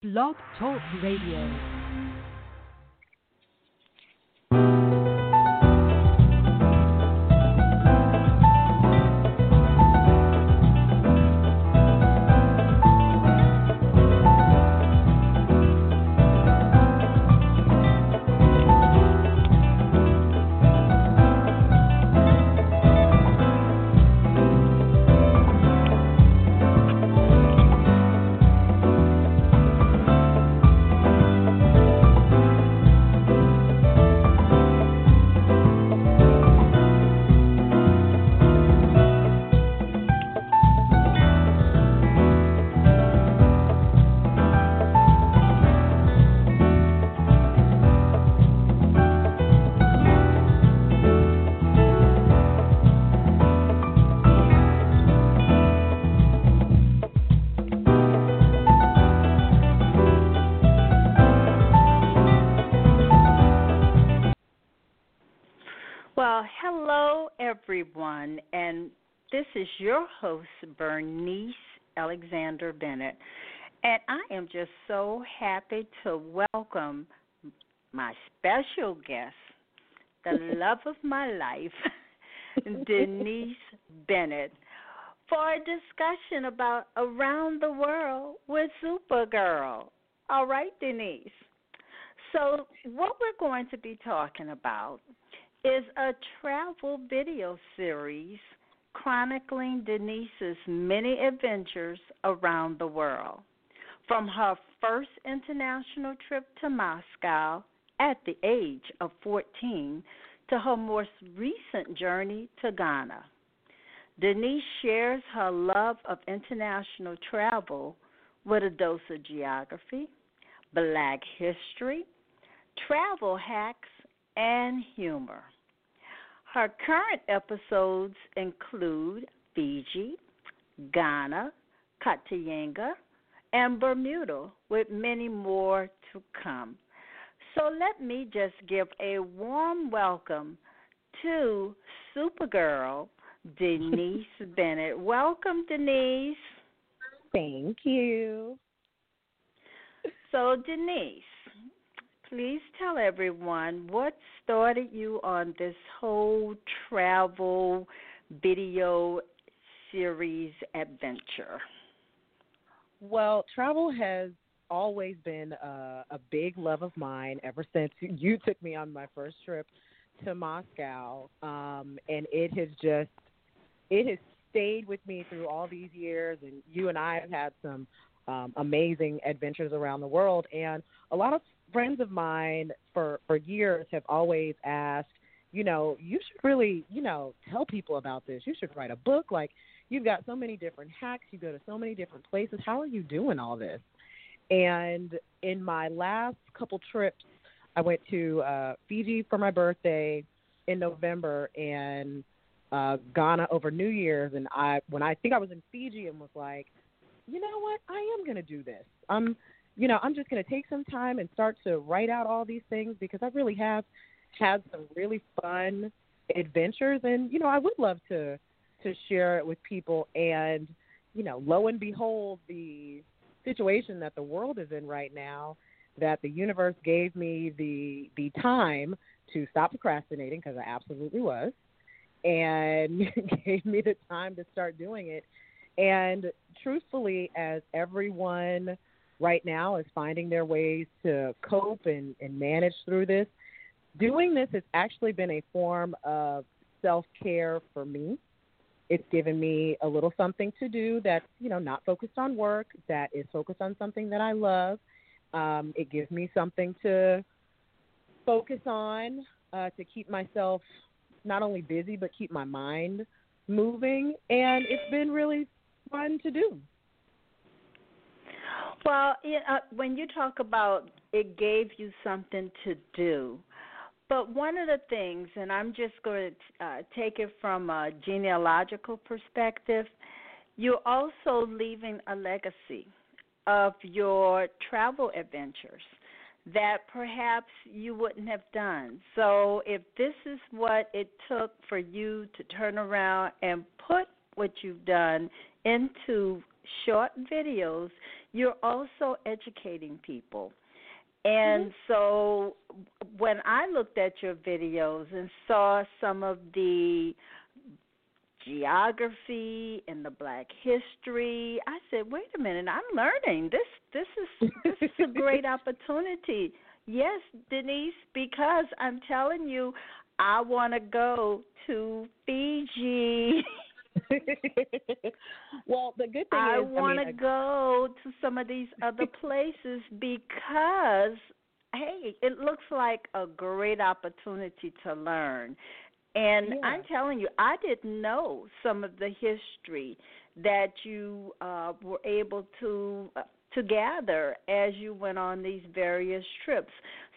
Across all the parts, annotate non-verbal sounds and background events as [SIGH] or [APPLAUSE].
Blog Talk Radio. Everyone, and this is your host, Bernice Alexander Bennett. And I am just so happy to welcome my special guest, the [LAUGHS] love of my life, [LAUGHS] Denise Bennett, for a discussion about Around the World with Supergirl. All right, Denise. So, what we're going to be talking about is a travel video series chronicling Denise's many adventures around the world. From her first international trip to Moscow at the age of 14 to her most recent journey to Ghana. Denise shares her love of international travel with a dose of geography, black history, travel hacks, and humor. Her current episodes include Fiji, Ghana, Cartagena, and Bermuda, with many more to come. So let me just give a warm welcome to Supergirl Denise [LAUGHS] Bennett. Welcome, Denise. Thank you. So, Denise, please tell everyone what started you on this whole travel video series adventure. Well, travel has always been a, a big love of mine ever since you took me on my first trip to Moscow, um, and it has just it has stayed with me through all these years. And you and I have had some um, amazing adventures around the world, and a lot of friends of mine for for years have always asked, you know, you should really, you know, tell people about this. You should write a book. Like you've got so many different hacks. You go to so many different places. How are you doing all this? And in my last couple trips, I went to uh, Fiji for my birthday in November and uh, Ghana over New Year's. And I, when I think I was in Fiji, and was like, you know what, I am going to do this. I'm you know, I'm just going to take some time and start to write out all these things because I really have had some really fun adventures. And you know, I would love to to share it with people. And you know, lo and behold the situation that the world is in right now that the universe gave me the the time to stop procrastinating because I absolutely was and [LAUGHS] gave me the time to start doing it. And truthfully as everyone right now is finding their ways to cope and, and manage through this. Doing this has actually been a form of self care for me. It's given me a little something to do that's, you know, not focused on work, that is focused on something that I love. Um, it gives me something to focus on uh, to keep myself not only busy, but keep my mind moving. And it's been really fun to do. Well, it, uh, when you talk about it gave you something to do, but one of the things, and I'm just going to uh, take it from a genealogical perspective, you're also leaving a legacy of your travel adventures that perhaps you wouldn't have done. So, if this is what it took for you to turn around and put what you've done into short videos, you're also educating people. And mm-hmm. so when I looked at your videos and saw some of the geography and the black history, I said, "Wait a minute, I'm learning. This this is this is a great [LAUGHS] opportunity." Yes, Denise, because I'm telling you, I want to go to Fiji. [LAUGHS] [LAUGHS] well, the good thing is, I is, want to I mean, go to some of these other [LAUGHS] places because, hey, it looks like a great opportunity to learn. And yeah. I'm telling you, I didn't know some of the history that you uh, were able to uh, to gather as you went on these various trips.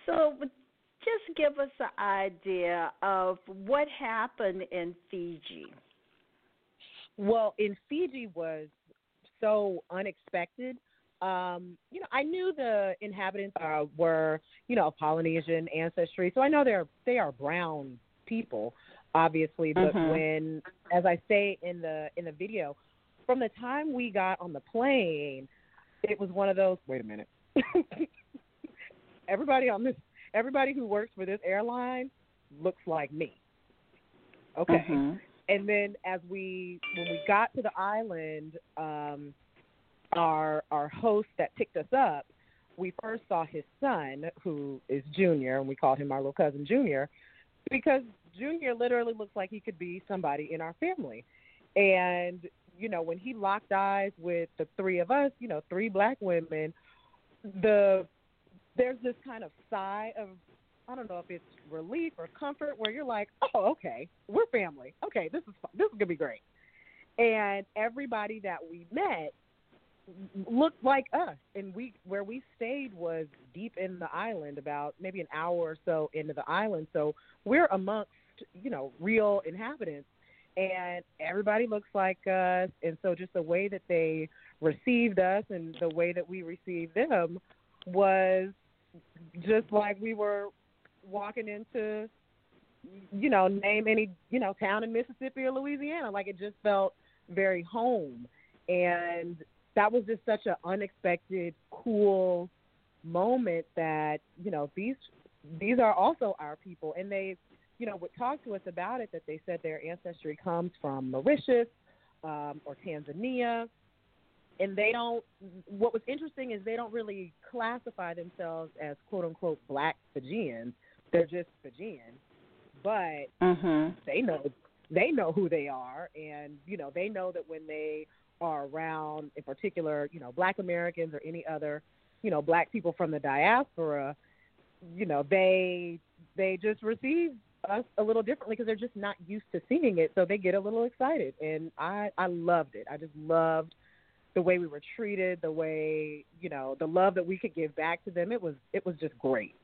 So, just give us an idea of what happened in Fiji. Well, in Fiji was so unexpected. Um, you know, I knew the inhabitants uh, were, you know, Polynesian ancestry, so I know they're they are brown people, obviously. But mm-hmm. when, as I say in the in the video, from the time we got on the plane, it was one of those. Wait a minute. [LAUGHS] everybody on this, everybody who works for this airline looks like me. Okay. Mm-hmm and then as we when we got to the island, um, our our host that picked us up, we first saw his son, who is Junior, and we called him our little cousin Junior, because Junior literally looks like he could be somebody in our family. And you know, when he locked eyes with the three of us, you know, three black women, the there's this kind of sigh of I don't know if it's relief or comfort where you're like, oh, okay, we're family. Okay, this is this is gonna be great. And everybody that we met looked like us, and we where we stayed was deep in the island, about maybe an hour or so into the island. So we're amongst you know real inhabitants, and everybody looks like us. And so just the way that they received us and the way that we received them was just like we were walking into you know name any you know town in Mississippi or Louisiana. Like it just felt very home. And that was just such an unexpected cool moment that you know these these are also our people. And they you know would talk to us about it that they said their ancestry comes from Mauritius um, or Tanzania. And they don't what was interesting is they don't really classify themselves as quote unquote black Fijians they're just Fijian, but mm-hmm. they know they know who they are, and you know they know that when they are around, in particular, you know, Black Americans or any other, you know, Black people from the diaspora, you know, they they just receive us a little differently because they're just not used to seeing it, so they get a little excited, and I I loved it. I just loved the way we were treated, the way you know, the love that we could give back to them. It was it was just great.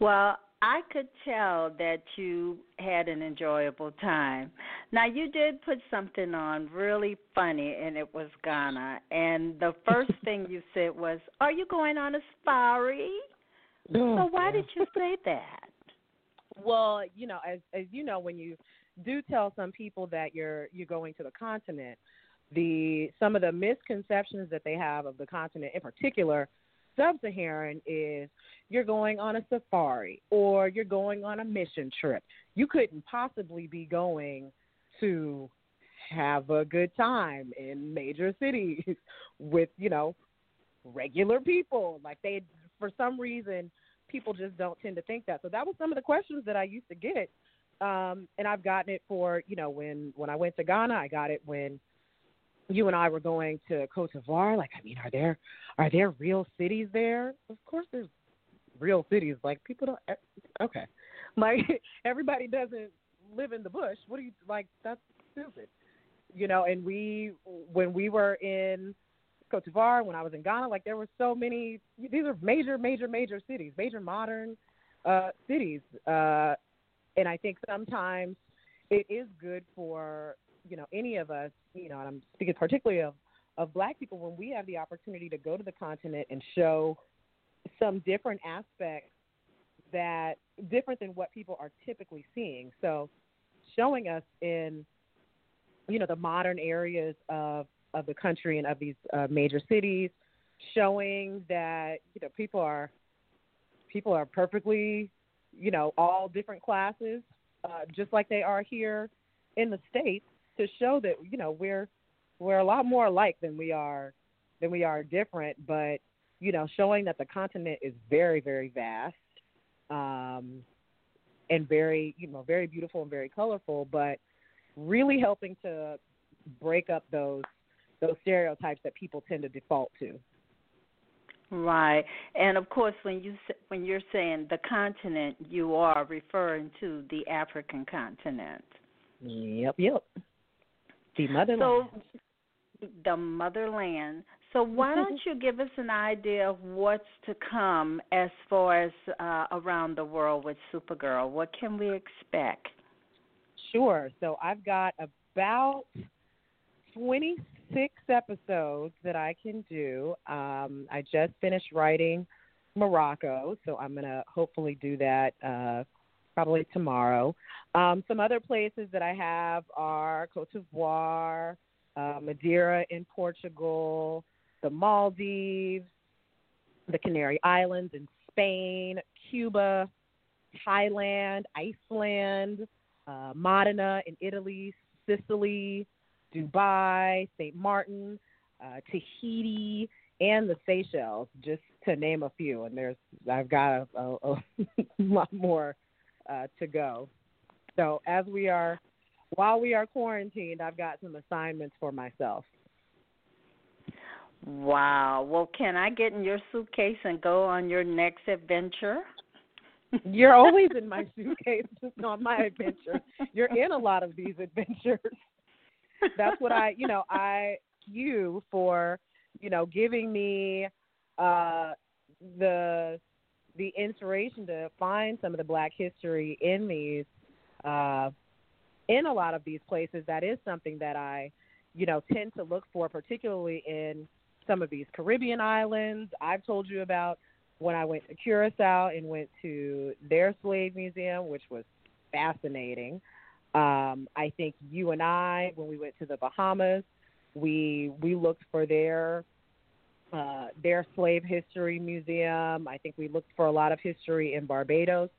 Well, I could tell that you had an enjoyable time. Now, you did put something on really funny, and it was Ghana. And the first [LAUGHS] thing you said was, Are you going on a safari? So, why mm-hmm. did you say that? Well, you know, as as you know, when you do tell some people that you're you're going to the continent, the some of the misconceptions that they have of the continent in particular sub-Saharan is you're going on a safari or you're going on a mission trip. You couldn't possibly be going to have a good time in major cities [LAUGHS] with, you know, regular people. Like they for some reason people just don't tend to think that. So that was some of the questions that I used to get. Um, and I've gotten it for, you know, when when I went to Ghana, I got it when you and I were going to Cote d'Ivoire. Like, I mean, are there are there real cities there? Of course, there's real cities. Like, people don't. Okay, like [LAUGHS] everybody doesn't live in the bush. What do you like? That's stupid, you know. And we, when we were in Cote d'Ivoire, when I was in Ghana, like there were so many. These are major, major, major cities, major modern uh, cities, uh, and I think sometimes it is good for you know any of us, you know, and I'm speaking particularly of of black people when we have the opportunity to go to the continent and show some different aspects that different than what people are typically seeing. So showing us in you know the modern areas of of the country and of these uh, major cities, showing that you know people are people are perfectly you know all different classes, uh, just like they are here in the states, to show that you know we're we're a lot more alike than we are than we are different, but you know showing that the continent is very very vast. Um, and very you know very beautiful and very colorful but really helping to break up those those stereotypes that people tend to default to. Right. And of course when you when you're saying the continent you are referring to the african continent. Yep yep the motherland so the motherland so why don't [LAUGHS] you give us an idea of what's to come as far as uh, around the world with Supergirl? What can we expect? Sure. So I've got about 26 episodes that I can do. Um, I just finished writing Morocco, so I'm going to hopefully do that uh, probably tomorrow. Um, some other places that I have are Cote d'Ivoire, uh, Madeira in Portugal, the Maldives, the Canary Islands in Spain, Cuba, Thailand, Iceland, uh, Modena in Italy, Sicily, Dubai, St. Martin, uh, Tahiti, and the Seychelles, just to name a few. And there's I've got a, a, a [LAUGHS] lot more uh, to go. So as we are, while we are quarantined, I've got some assignments for myself. Wow. Well, can I get in your suitcase and go on your next adventure? [LAUGHS] You're always in my suitcase, [LAUGHS] just on my adventure. You're in a lot of these adventures. [LAUGHS] That's what I, you know, I you for, you know, giving me uh the the inspiration to find some of the black history in these uh in a lot of these places that is something that I, you know, tend to look for particularly in some of these Caribbean islands. I've told you about when I went to Curacao and went to their slave museum, which was fascinating. Um, I think you and I, when we went to the Bahamas, we we looked for their uh, their slave history museum. I think we looked for a lot of history in Barbados.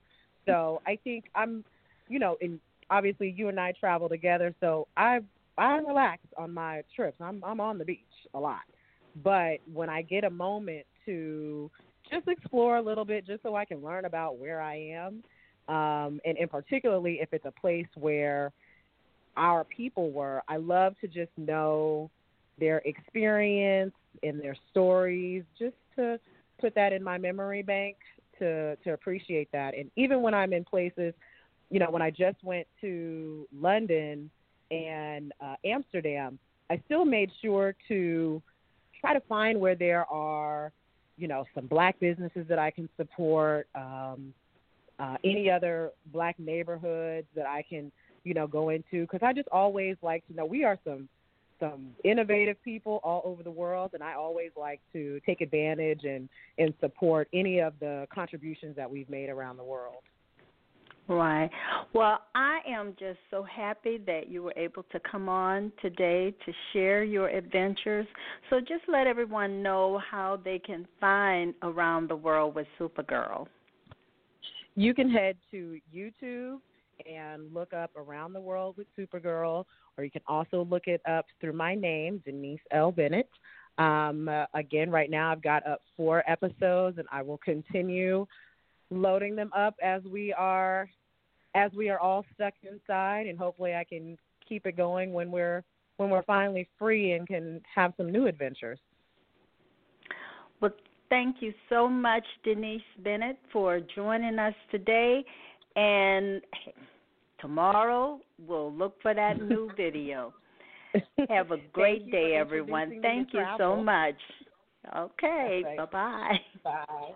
So I think I'm, you know, in obviously you and I travel together, so I I relax on my trips. I'm I'm on the beach a lot. But when I get a moment to just explore a little bit, just so I can learn about where I am, um, and, in particularly if it's a place where our people were, I love to just know their experience and their stories, just to put that in my memory bank to to appreciate that. And even when I'm in places, you know, when I just went to London and uh, Amsterdam, I still made sure to try to find where there are, you know, some black businesses that I can support, um, uh, any other black neighborhoods that I can, you know, go into. Because I just always like to know we are some some innovative people all over the world, and I always like to take advantage and and support any of the contributions that we've made around the world. Right. Well, I am just so happy that you were able to come on today to share your adventures. So just let everyone know how they can find Around the World with Supergirl. You can head to YouTube and look up Around the World with Supergirl, or you can also look it up through my name, Denise L. Bennett. Um, uh, again, right now I've got up four episodes, and I will continue loading them up as we are as we are all stuck inside and hopefully I can keep it going when we're when we're finally free and can have some new adventures. Well, thank you so much Denise Bennett for joining us today and tomorrow we'll look for that [LAUGHS] new video. Have a great day everyone. Thank you so much. Okay, right. bye-bye. Bye.